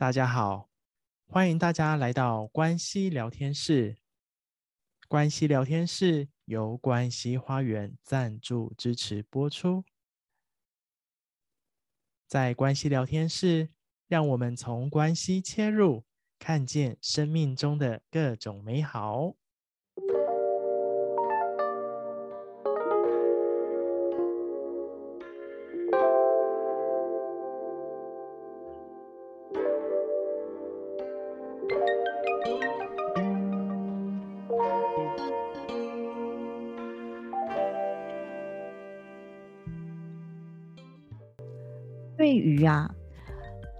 大家好，欢迎大家来到关西聊天室。关西聊天室由关西花园赞助支持播出。在关系聊天室，让我们从关系切入，看见生命中的各种美好。啊，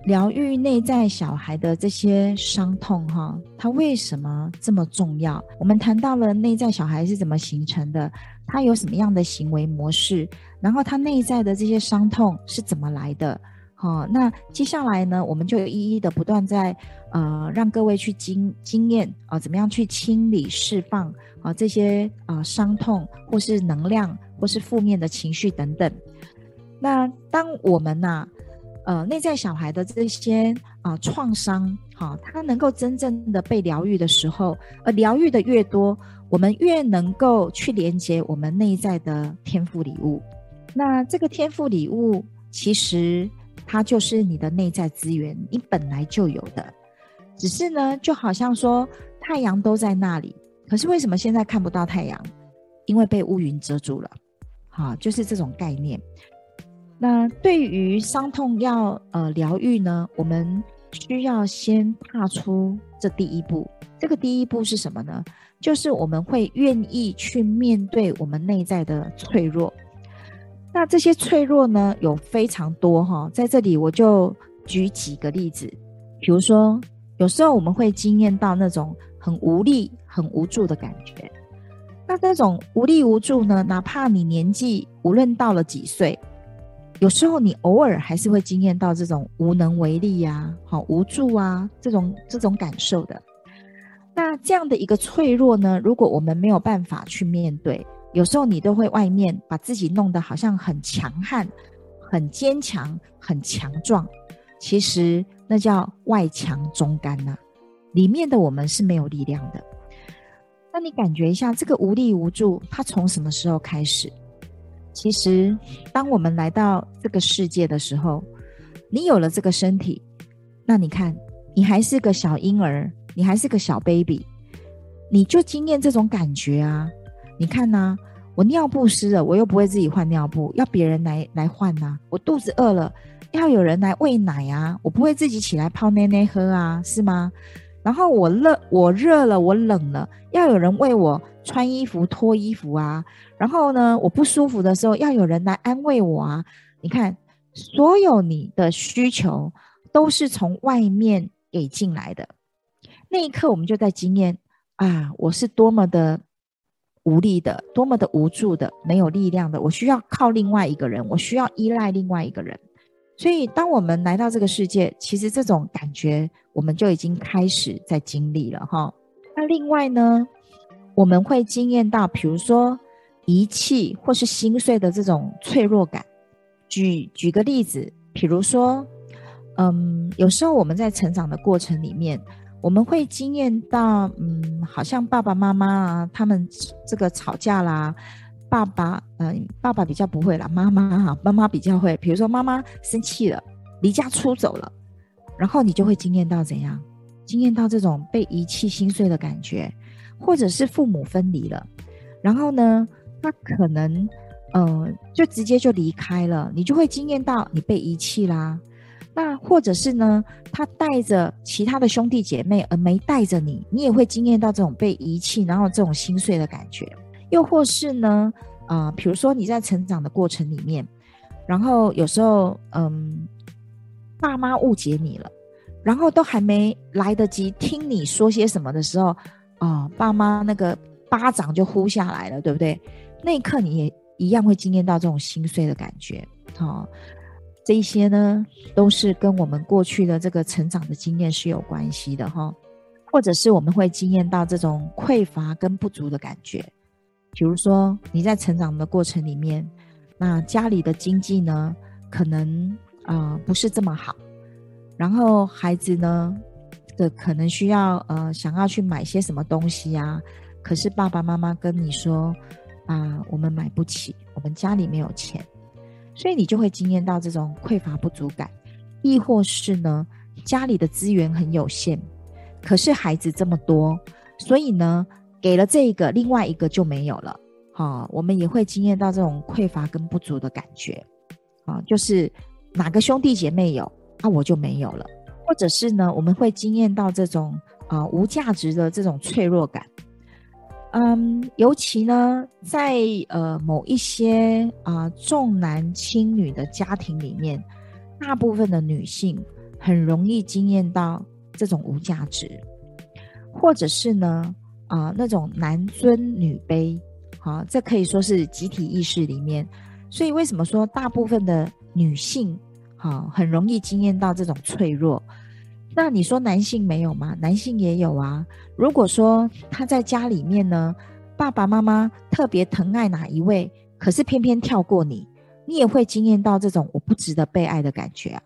疗愈内在小孩的这些伤痛，哈，它为什么这么重要？我们谈到了内在小孩是怎么形成的，他有什么样的行为模式，然后他内在的这些伤痛是怎么来的？好，那接下来呢，我们就一一的不断在呃，让各位去经经验啊，怎么样去清理、释放啊这些啊伤痛，或是能量，或是负面的情绪等等。那当我们呐、呃，内在小孩的这些啊创伤，哈，他能够真正的被疗愈的时候，而疗愈的越多，我们越能够去连接我们内在的天赋礼物。那这个天赋礼物，其实它就是你的内在资源，你本来就有的。只是呢，就好像说太阳都在那里，可是为什么现在看不到太阳？因为被乌云遮住了。好，就是这种概念。那对于伤痛要呃疗愈呢，我们需要先踏出这第一步。这个第一步是什么呢？就是我们会愿意去面对我们内在的脆弱。那这些脆弱呢，有非常多哈，在这里我就举几个例子。比如说，有时候我们会经验到那种很无力、很无助的感觉。那这种无力无助呢，哪怕你年纪无论到了几岁。有时候你偶尔还是会经验到这种无能为力呀、好无助啊这种这种感受的。那这样的一个脆弱呢，如果我们没有办法去面对，有时候你都会外面把自己弄得好像很强悍、很坚强、很强壮，其实那叫外强中干呐、里面的我们是没有力量的。那你感觉一下，这个无力无助，它从什么时候开始？其实，当我们来到这个世界的时候，你有了这个身体，那你看，你还是个小婴儿，你还是个小 baby，你就经验这种感觉啊！你看呐、我尿布湿了，我又不会自己换尿布，要别人来来换呐、我肚子饿了，要有人来喂奶啊，我不会自己起来泡奶奶喝啊，是吗？然后我热，我热了，我冷了，要有人为我穿衣服、脱衣服啊。然后呢，我不舒服的时候，要有人来安慰我啊。你看，所有你的需求都是从外面给进来的。那一刻，我们就在经验啊，我是多么的无力的，多么的无助的，没有力量的。我需要靠另外一个人，我需要依赖另外一个人。所以，当我们来到这个世界，其实这种感觉。我们就已经开始在经历了哈。那另外呢，我们会经验到，比如说遗弃或是心碎的这种脆弱感。举举个例子，比如说，嗯，有时候我们在成长的过程里面，我们会经验到，嗯，好像爸爸妈妈啊，他们这个吵架啦，爸爸，嗯，爸爸比较不会啦，妈妈哈，妈妈比较会。比如说妈妈生气了，离家出走了。然后你就会经验到怎样？经验到这种被遗弃、心碎的感觉，或者是父母分离了，然后呢，他可能，呃，就直接就离开了，你就会惊艳到你被遗弃啦。那或者是呢，他带着其他的兄弟姐妹而没带着你，你也会惊艳到这种被遗弃，然后这种心碎的感觉。又或是呢，啊、比如说你在成长的过程里面，然后有时候，嗯。爸妈误解你了，然后都还没来得及听你说些什么的时候，啊、爸妈那个巴掌就呼下来了，对不对？那一刻你也一样会惊艳到这种心碎的感觉。哦，这一些呢，都是跟我们过去的这个成长的经验是有关系的哈、或者是我们会惊艳到这种匮乏跟不足的感觉。比如说你在成长的过程里面，那家里的经济呢，可能。啊、不是这么好。然后孩子呢，这可能需要呃想要去买些什么东西啊，可是爸爸妈妈跟你说啊，我们买不起，我们家里没有钱，所以你就会经验到这种匮乏不足感，亦或是呢，家里的资源很有限，可是孩子这么多，所以呢，给了这一个，另外一个就没有了。好，我们也会经验到这种匮乏跟不足的感觉。啊，就是哪个兄弟姐妹有，那、我就没有了，或者是呢，我们会经验到这种啊无价值的这种脆弱感。嗯，尤其呢，在呃某一些啊重男轻女的家庭里面，大部分的女性。很容易经验到这种无价值，或者是呢，啊、那种男尊女卑，好、啊，这可以说是集体意识里面。所以为什么说大部分的女性，好、啊，很容易经验到这种脆弱？那你说男性没有吗？男性也有啊。如果说他在家里面呢，爸爸妈妈特别疼爱哪一位，可是偏偏跳过你，你也会经验到这种我不值得被爱的感觉啊。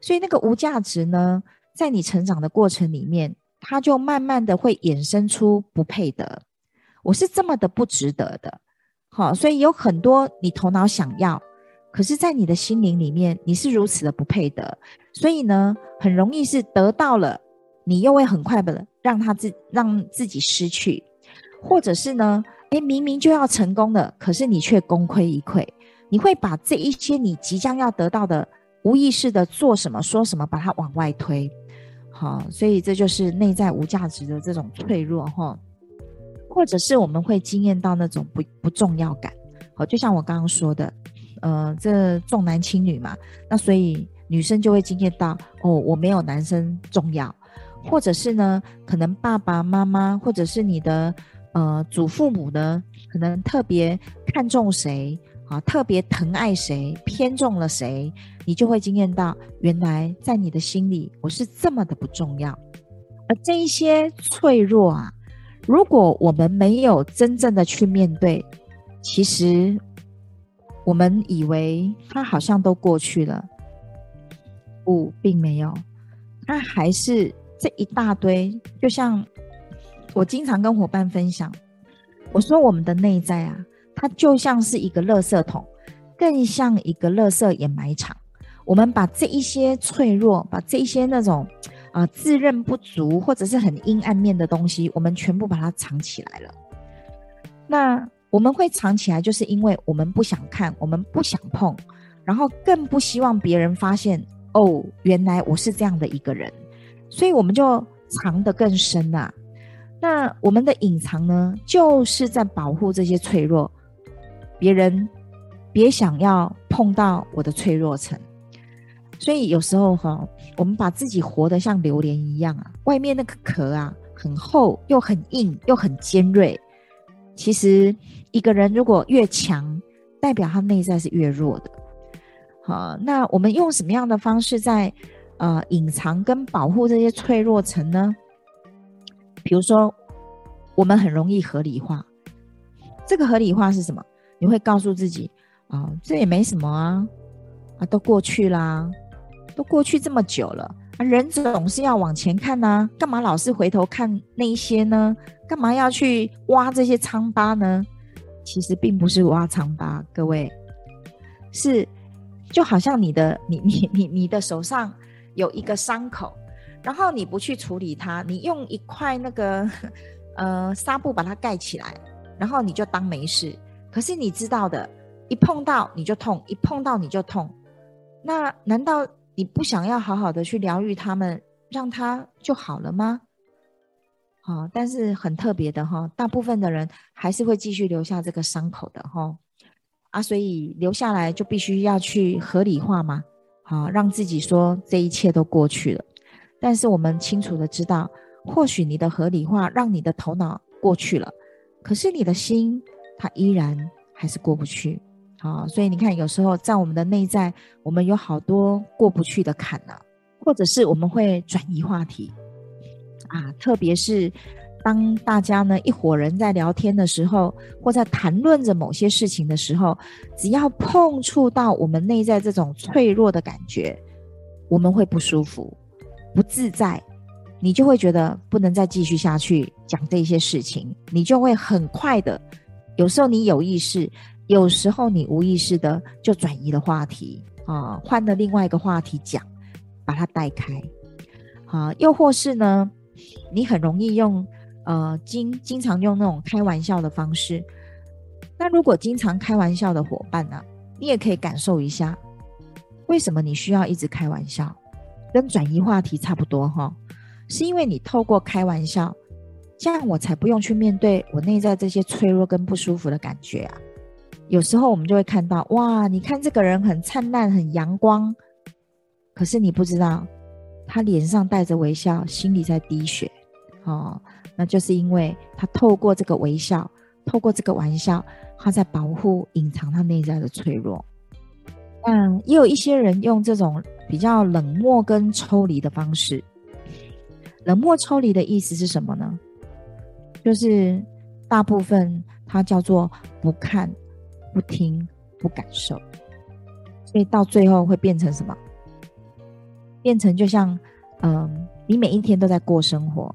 所以那个无价值呢，在你成长的过程里面，它就慢慢的会衍生出不配得。我是这么的不值得的，好，所以有很多你头脑想要，可是，在你的心灵里面，你是如此的不配得。所以呢，很容易是得到了，你又会很快的让他自让自己失去，或者是呢，诶，明明就要成功的，可是你却功亏一篑。你会把这一些你即将要得到的。无意识的做什么说什么，把它往外推，好，所以这就是内在无价值的这种脆弱哈，或者是我们会惊艳到那种不不重要感，好，就像我刚刚说的，呃，这重男轻女嘛，那所以女生就会经验到哦，我没有男生重要，或者是呢，可能爸爸妈妈或者是你的呃祖父母呢，可能特别看重谁。啊，特别疼爱谁，偏重了谁，你就会经验到，原来在你的心里，我是这么的不重要。而这一些脆弱啊，如果我们没有真正的去面对，其实我们以为它好像都过去了，不，并没有，它还是这一大堆。就像我经常跟伙伴分享，我说我们的内在啊。它就像是一个垃圾桶，更像一个垃圾掩埋场。我们把这一些脆弱，把这一些那种啊、自认不足或者是很阴暗面的东西，我们全部把它藏起来了。那我们会藏起来，就是因为我们不想看，我们不想碰，然后更不希望别人发现。哦，原来我是这样的一个人，所以我们就藏得更深呐、啊。那我们的隐藏呢，就是在保护这些脆弱。别人别想要碰到我的脆弱层，所以有时候哈，我们把自己活得像榴莲一样啊，外面那个壳啊很厚又很硬又很尖锐。其实一个人如果越强，代表他内在是越弱的。好，那我们用什么样的方式在呃隐藏跟保护这些脆弱层呢？比如说，我们很容易合理化，这个合理化是什么？你会告诉自己啊、哦，这也没什么啊，啊，都过去啦，都过去这么久了啊，人总是要往前看呐、啊，干嘛老是回头看那一些呢？干嘛要去挖这些疮疤呢？其实并不是挖疮疤，各位，是就好像你的你你你你的手上有一个伤口，然后你不去处理它，你用一块那个 呃纱布把它盖起来，然后你就当没事。可是你知道的，一碰到你就痛，一碰到你就痛。那难道你不想要好好的去疗愈他们，让他就好了吗？好，但是很特别的哈，大部分的人还是会继续留下这个伤口的哈。啊，所以留下来就必须要去合理化嘛，好，让自己说这一切都过去了。但是我们清楚的知道，或许你的合理化让你的头脑过去了，可是你的心。它依然还是过不去，好，所以你看，有时候在我们的内在，我们有好多过不去的坎呐，或者是我们会转移话题啊，特别是当大家呢一伙人在聊天的时候，或在谈论着某些事情的时候，只要碰触到我们内在这种脆弱的感觉，我们会不舒服，不自在，你就会觉得不能再继续下去讲这些事情，你就会很快的，有时候你有意识，有时候你无意识的就转移了话题啊，换了另外一个话题讲，把它带开，啊，又或是呢，你很容易用呃经经常用那种开玩笑的方式，那如果经常开玩笑的伙伴呢、你也可以感受一下。为什么你需要一直开玩笑？跟转移话题差不多哈，是因为你透过开玩笑，这样我才不用去面对我内在这些脆弱跟不舒服的感觉啊。有时候我们就会看到，哇，你看这个人很灿烂、很阳光，可是你不知道他脸上带着微笑，心里在滴血哦。那就是因为他透过这个微笑，透过这个玩笑，他在保护、隐藏他内在的脆弱。嗯，也有一些人用这种比较冷漠跟抽离的方式。冷漠抽离的意思是什么呢？就是大部分它叫做不看、不听、不感受，所以到最后会变成什么？变成就像，嗯，你每一天都在过生活，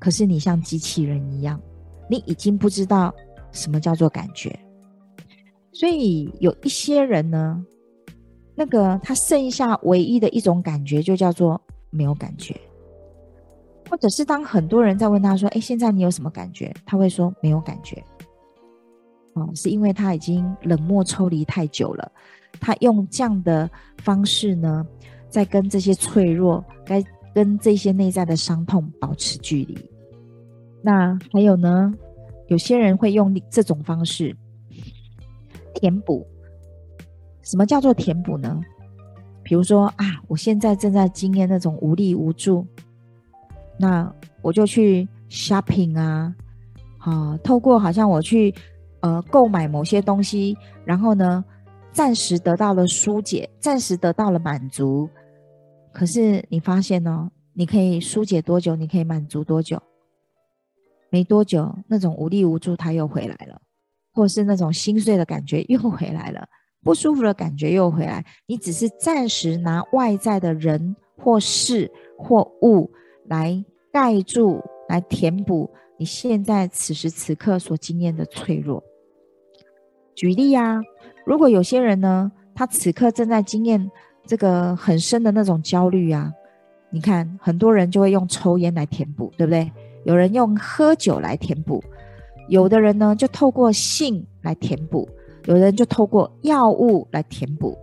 可是你像机器人一样，你已经不知道什么叫做感觉。所以有一些人呢。那个他剩下唯一的一种感觉，就叫做没有感觉，或者是当很多人在问他说：“哎，现在你有什么感觉？”他会说：“没有感觉。”哦，是因为他已经冷漠抽离太久了，他用这样的方式呢，在跟这些脆弱、该跟这些内在的伤痛保持距离。那还有呢，有些人会用这种方式填补。什么叫做填补呢？比如说啊，我现在正在经验那种无力无助，那我就去 shopping 啊，啊，透过好像我去呃购买某些东西，然后呢，暂时得到了疏解，暂时得到了满足。可是你发现呢，你可以疏解多久？你可以满足多久？没多久，那种无力无助它又回来了，或是那种心碎的感觉又回来了。不舒服的感觉又回来，你只是暂时拿外在的人或事或物来盖住、来填补你现在此时此刻所经验的脆弱。举例啊，如果有些人呢，他此刻正在经验这个很深的那种焦虑啊，你看很多人就会用抽烟来填补，对不对？有人用喝酒来填补，有的人呢就透过性来填补。有的人就透过药物来填补，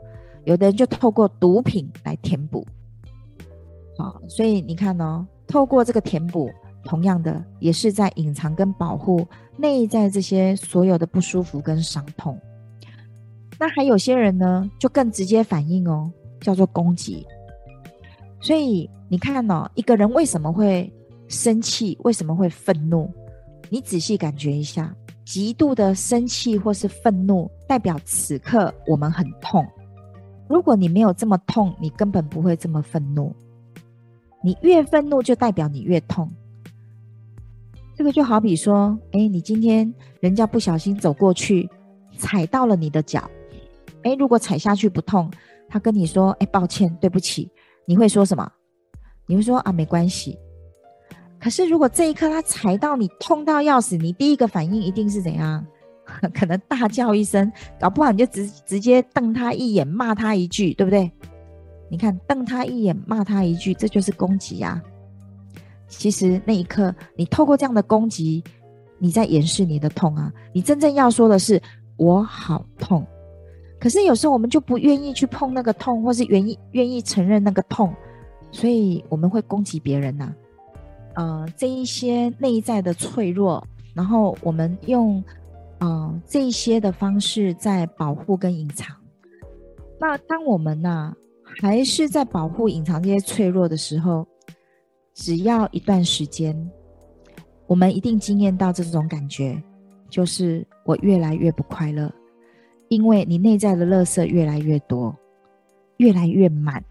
有的人就透过毒品来填补。好，所以你看哦，透过这个填补，同样的也是在隐藏跟保护内在这些所有的不舒服跟伤痛。那还有些人呢，就更直接反应哦，叫做攻击。所以你看哦，一个人为什么会生气，为什么会愤怒？你仔细感觉一下。极度的生气或是愤怒，代表此刻我们很痛。如果你没有这么痛，你根本不会这么愤怒。你越愤怒，就代表你越痛。这个就好比说，哎，你今天人家不小心走过去，踩到了你的脚，哎，如果踩下去不痛，他跟你说，哎，抱歉，对不起，你会说什么？你会说啊，没关系。可是，如果这一刻他踩到你，痛到要死，你第一个反应一定是怎样？可能大叫一声，搞不好你就直直接瞪他一眼，骂他一句，对不对？你看，瞪他一眼，骂他一句，这就是攻击呀。其实那一刻，你透过这样的攻击，你在掩饰你的痛啊。你真正要说的是“我好痛”，可是有时候我们就不愿意去碰那个痛，或是愿意愿意承认那个痛，所以我们会攻击别人呐。呃，这一些内在的脆弱，然后我们用呃这一些的方式在保护跟隐藏。那当我们呢、啊、还是在保护隐藏这些脆弱的时候，只要一段时间，我们一定经验到这种感觉，就是我越来越不快乐，因为你内在的垃圾越来越多，越来越满。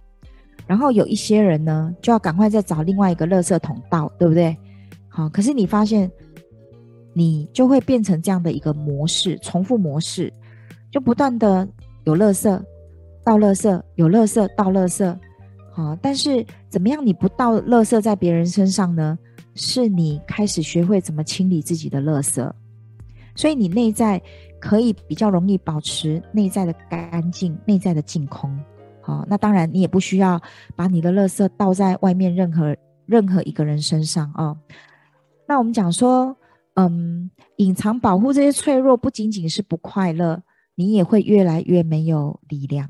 然后有一些人呢，就要赶快再找另外一个垃圾桶倒，对不对？好，可是你发现，你就会变成这样的一个模式，重复模式，就不断的有垃圾倒垃圾，有垃圾倒垃圾，好，但是怎么样你不倒垃圾在别人身上呢？是你开始学会怎么清理自己的垃圾，所以你内在可以比较容易保持内在的干净、内在的净空。好，那当然你也不需要把你的垃圾倒在外面任何任何一个人身上哦。那我们讲说，嗯，隐藏保护这些脆弱，不仅仅是不快乐，你也会越来越没有力量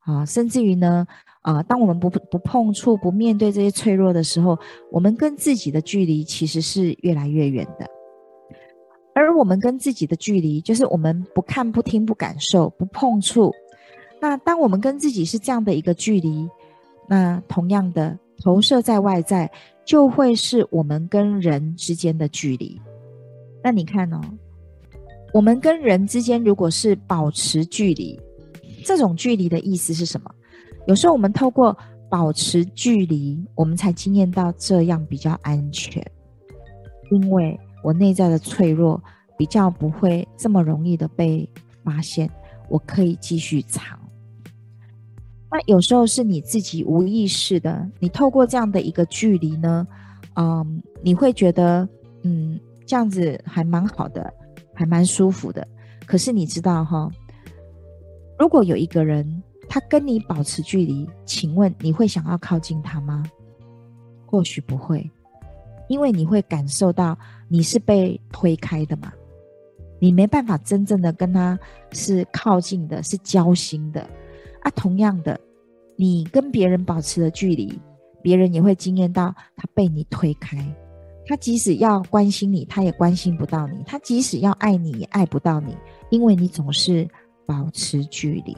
啊，甚至于呢。啊，当我们不不碰触、不面对这些脆弱的时候，我们跟自己的距离其实是越来越远的。而我们跟自己的距离，就是我们不看、不听、不感受、不碰触。那当我们跟自己是这样的一个距离，那同样的投射在外在，就会是我们跟人之间的距离。那你看哦，我们跟人之间如果是保持距离，这种距离的意思是什么？有时候我们透过保持距离，我们才经验到这样比较安全，因为我内在的脆弱比较不会这么容易的被发现，我可以继续藏。那有时候是你自己无意识的，你透过这样的一个距离呢，嗯，你会觉得嗯，这样子还蛮好的，还蛮舒服的。可是你知道哈，如果有一个人。他跟你保持距离，请问你会想要靠近他吗？或许不会，因为你会感受到你是被推开的嘛，你没办法真正的跟他是靠近的，是交心的啊。同样的，你跟别人保持了距离，别人也会惊艳到他被你推开。他即使要关心你，他也关心不到你；他即使要爱你，也爱不到你，因为你总是保持距离。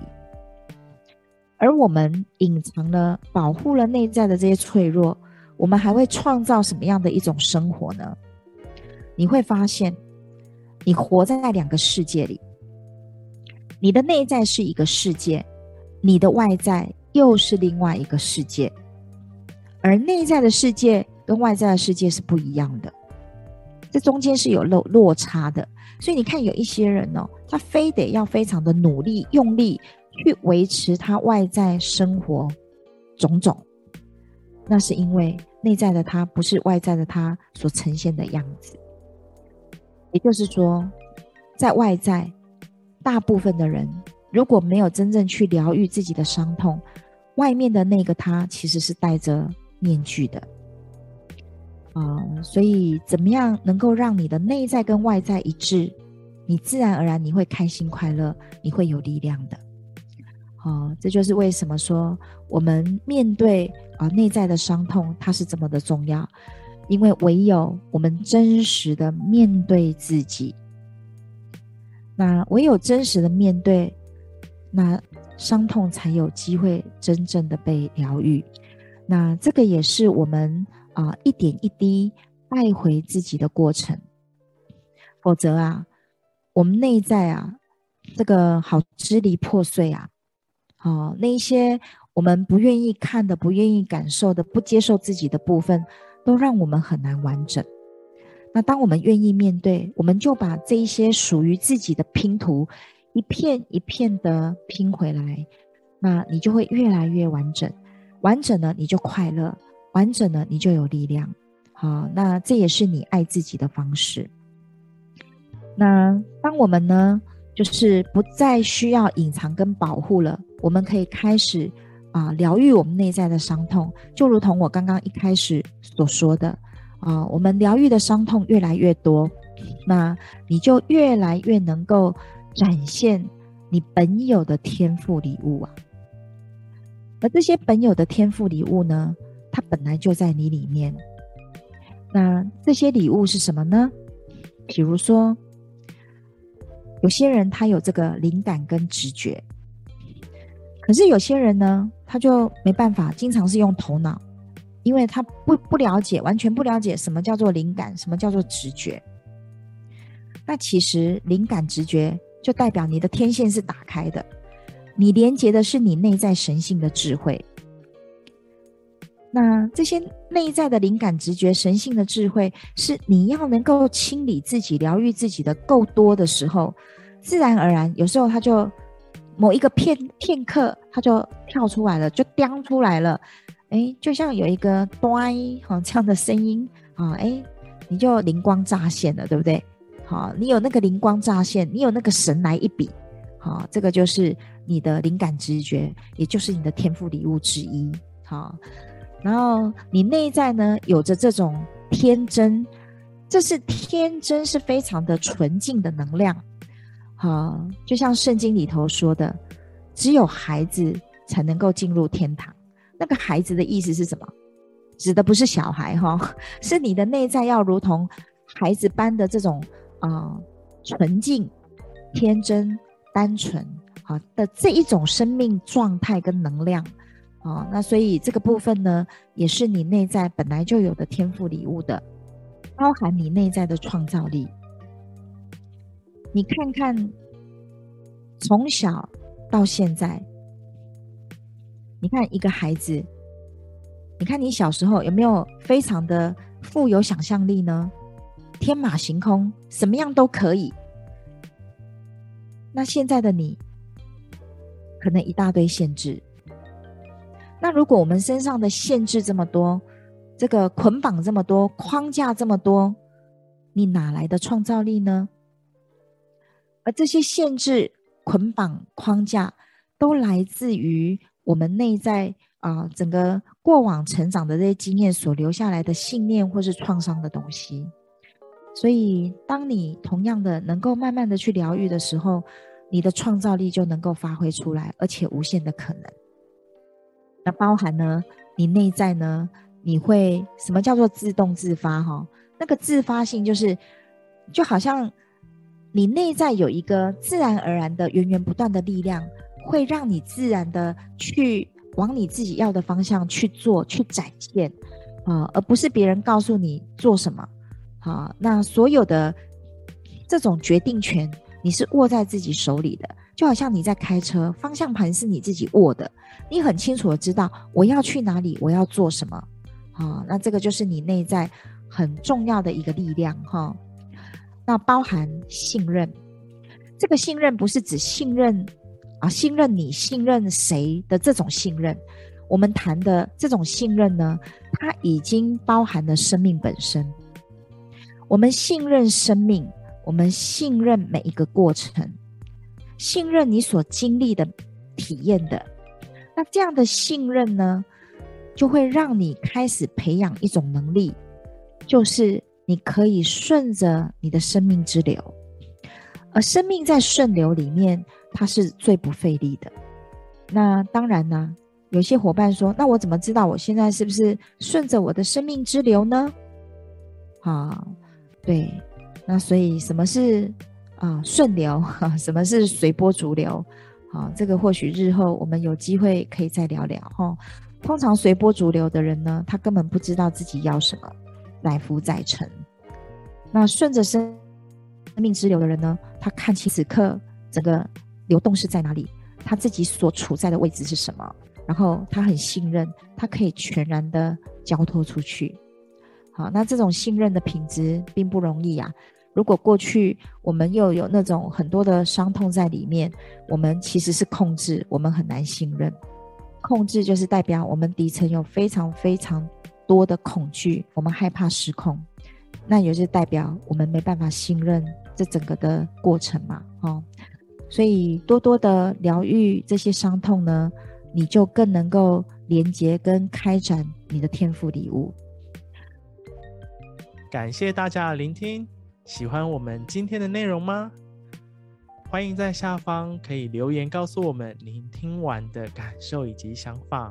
而我们隐藏了、保护了内在的这些脆弱，我们还会创造什么样的一种生活呢？你会发现，你活在那两个世界里，你的内在是一个世界，你的外在又是另外一个世界，而内在的世界跟外在的世界是不一样的，这中间是有落落差的。所以你看，有一些人哦，他非得要非常的努力、用力。去维持他外在生活种种，那是因为内在的他不是外在的他所呈现的样子。也就是说，在外在，大部分的人如果没有真正去疗愈自己的伤痛，外面的那个他其实是戴着面具的。啊、所以怎么样能够让你的内在跟外在一致？你自然而然你会开心快乐，你会有力量的。哦，这就是为什么说我们面对啊内在的伤痛，它是这么的重要。因为唯有我们真实的面对自己，那唯有真实的面对，那伤痛才有机会真正的被疗愈。那这个也是我们啊一点一滴爱回自己的过程。否则啊，我们内在啊这个好支离破碎啊。哦，那一些我们不愿意看的、不愿意感受的、不接受自己的部分，都让我们很难完整。那当我们愿意面对，我们就把这一些属于自己的拼图，一片一片的拼回来，那你就会越来越完整。完整了，你就快乐；完整了，你就有力量。好，那这也是你爱自己的方式。那当我们呢，就是不再需要隐藏跟保护了。我们可以开始啊，疗愈我们内在的伤痛，就如同我刚刚一开始所说的啊，我们疗愈的伤痛越来越多，那你就越来越能够展现你本有的天赋礼物啊。而这些本有的天赋礼物呢，它本来就在你里面。那这些礼物是什么呢？比如说，有些人他有这个灵感跟直觉。可是有些人呢，他就没办法，经常是用头脑，因为他不不了解，完全不了解什么叫做灵感，什么叫做直觉。那其实灵感直觉就代表你的天线是打开的，你连接的是你内在神性的智慧。那这些内在的灵感直觉、神性的智慧，是你要能够清理自己、疗愈自己的够多的时候，自然而然，有时候他就。某一个片片刻，它就跳出来了，就叼出来了。哎，就像有一个“端”哈这样的声音啊，哎，你就灵光乍现了，对不对？好，你有那个灵光乍现，你有那个神来一笔，好，这个就是你的灵感直觉，也就是你的天赋礼物之一。好，然后你内在呢有着这种天真，这是天真，是非常的纯净的能量。好，就像圣经里头说的，只有孩子才能够进入天堂。那个孩子的意思是什么？指的不是小孩哈，是你的内在要如同孩子般的这种啊、纯净、天真、单纯好的这一种生命状态跟能量。哦，那所以这个部分呢，也是你内在本来就有的天赋礼物的，包含你内在的创造力。你看看，从小到现在，你看一个孩子，你看你小时候有没有非常的富有想象力呢？天马行空，什么样都可以。那现在的你，可能一大堆限制。那如果我们身上的限制这么多，这个捆绑这么多，框架这么多，你哪来的创造力呢？而这些限制、捆绑、框架，都来自于我们内在啊、整个过往成长的这些经验所留下来的信念或是创伤的东西。所以，当你同样的能够慢慢的去疗愈的时候，你的创造力就能够发挥出来，而且无限的可能。那包含呢，你内在呢，你会什么叫做自动自发？哈，那个自发性就是，就好像你内在有一个自然而然的源源不断的力量，会让你自然的去往你自己要的方向去做、去展现，啊，而不是别人告诉你做什么。好，那所有的这种决定权，你是握在自己手里的。就好像你在开车，方向盘是你自己握的，你很清楚的知道我要去哪里，我要做什么，啊，那这个就是你内在很重要的一个力量，哈。那包含信任，这个信任不是指信任啊，信任你、信任谁的这种信任，我们谈的这种信任呢，它已经包含了生命本身。我们信任生命，我们信任每一个过程。信任你所经历的、体验的，那这样的信任呢，就会让你开始培养一种能力，就是你可以顺着你的生命之流，而生命在顺流里面，它是最不费力的。那当然呢，有些伙伴说：“那我怎么知道我现在是不是顺着我的生命之流呢？”啊，对，那所以什么是？啊，顺流，什么是随波逐流？啊，这个或许日后我们有机会可以再聊聊哈。通常随波逐流的人呢，他根本不知道自己要什么，来浮载沉。那顺着生命之流的人呢，他看清此刻整个流动是在哪里，他自己所处在的位置是什么，然后他很信任，他可以全然的交托出去。好，那这种信任的品质并不容易呀。如果过去我们又有那种很多的伤痛在里面，我们其实是控制，我们很难信任。控制就是代表我们底层有非常非常多的恐惧，我们害怕失控。那也就是代表我们没办法信任这整个的过程嘛，哦。所以多多的疗愈这些伤痛呢，你就更能够连接跟开展你的天赋礼物。感谢大家的聆听。喜欢我们今天的内容吗？欢迎在下方可以留言告诉我们您听完的感受以及想法。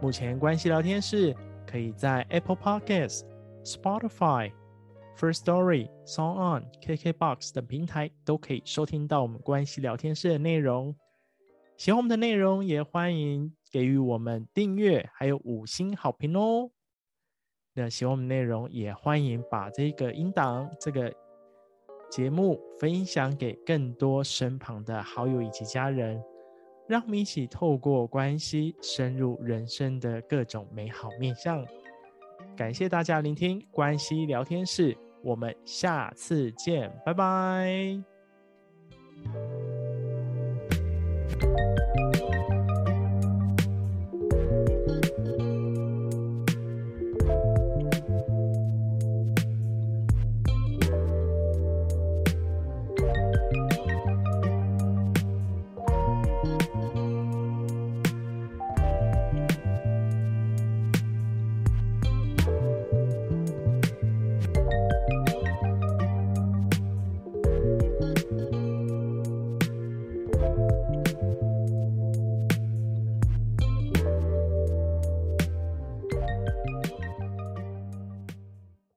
目前关系聊天室可以在 Apple Podcasts、Spotify、First Story、Song On、KKBox 等平台都可以收听到我们关系聊天室的内容。喜欢我们的内容，也欢迎给予我们订阅还有五星好评哦。那喜欢我们内容，也欢迎把这个音档、这个节目分享给更多身旁的好友以及家人，让我们一起透过关系深入人生的各种美好面向。感谢大家聆听关系聊天室，我们下次见，拜拜。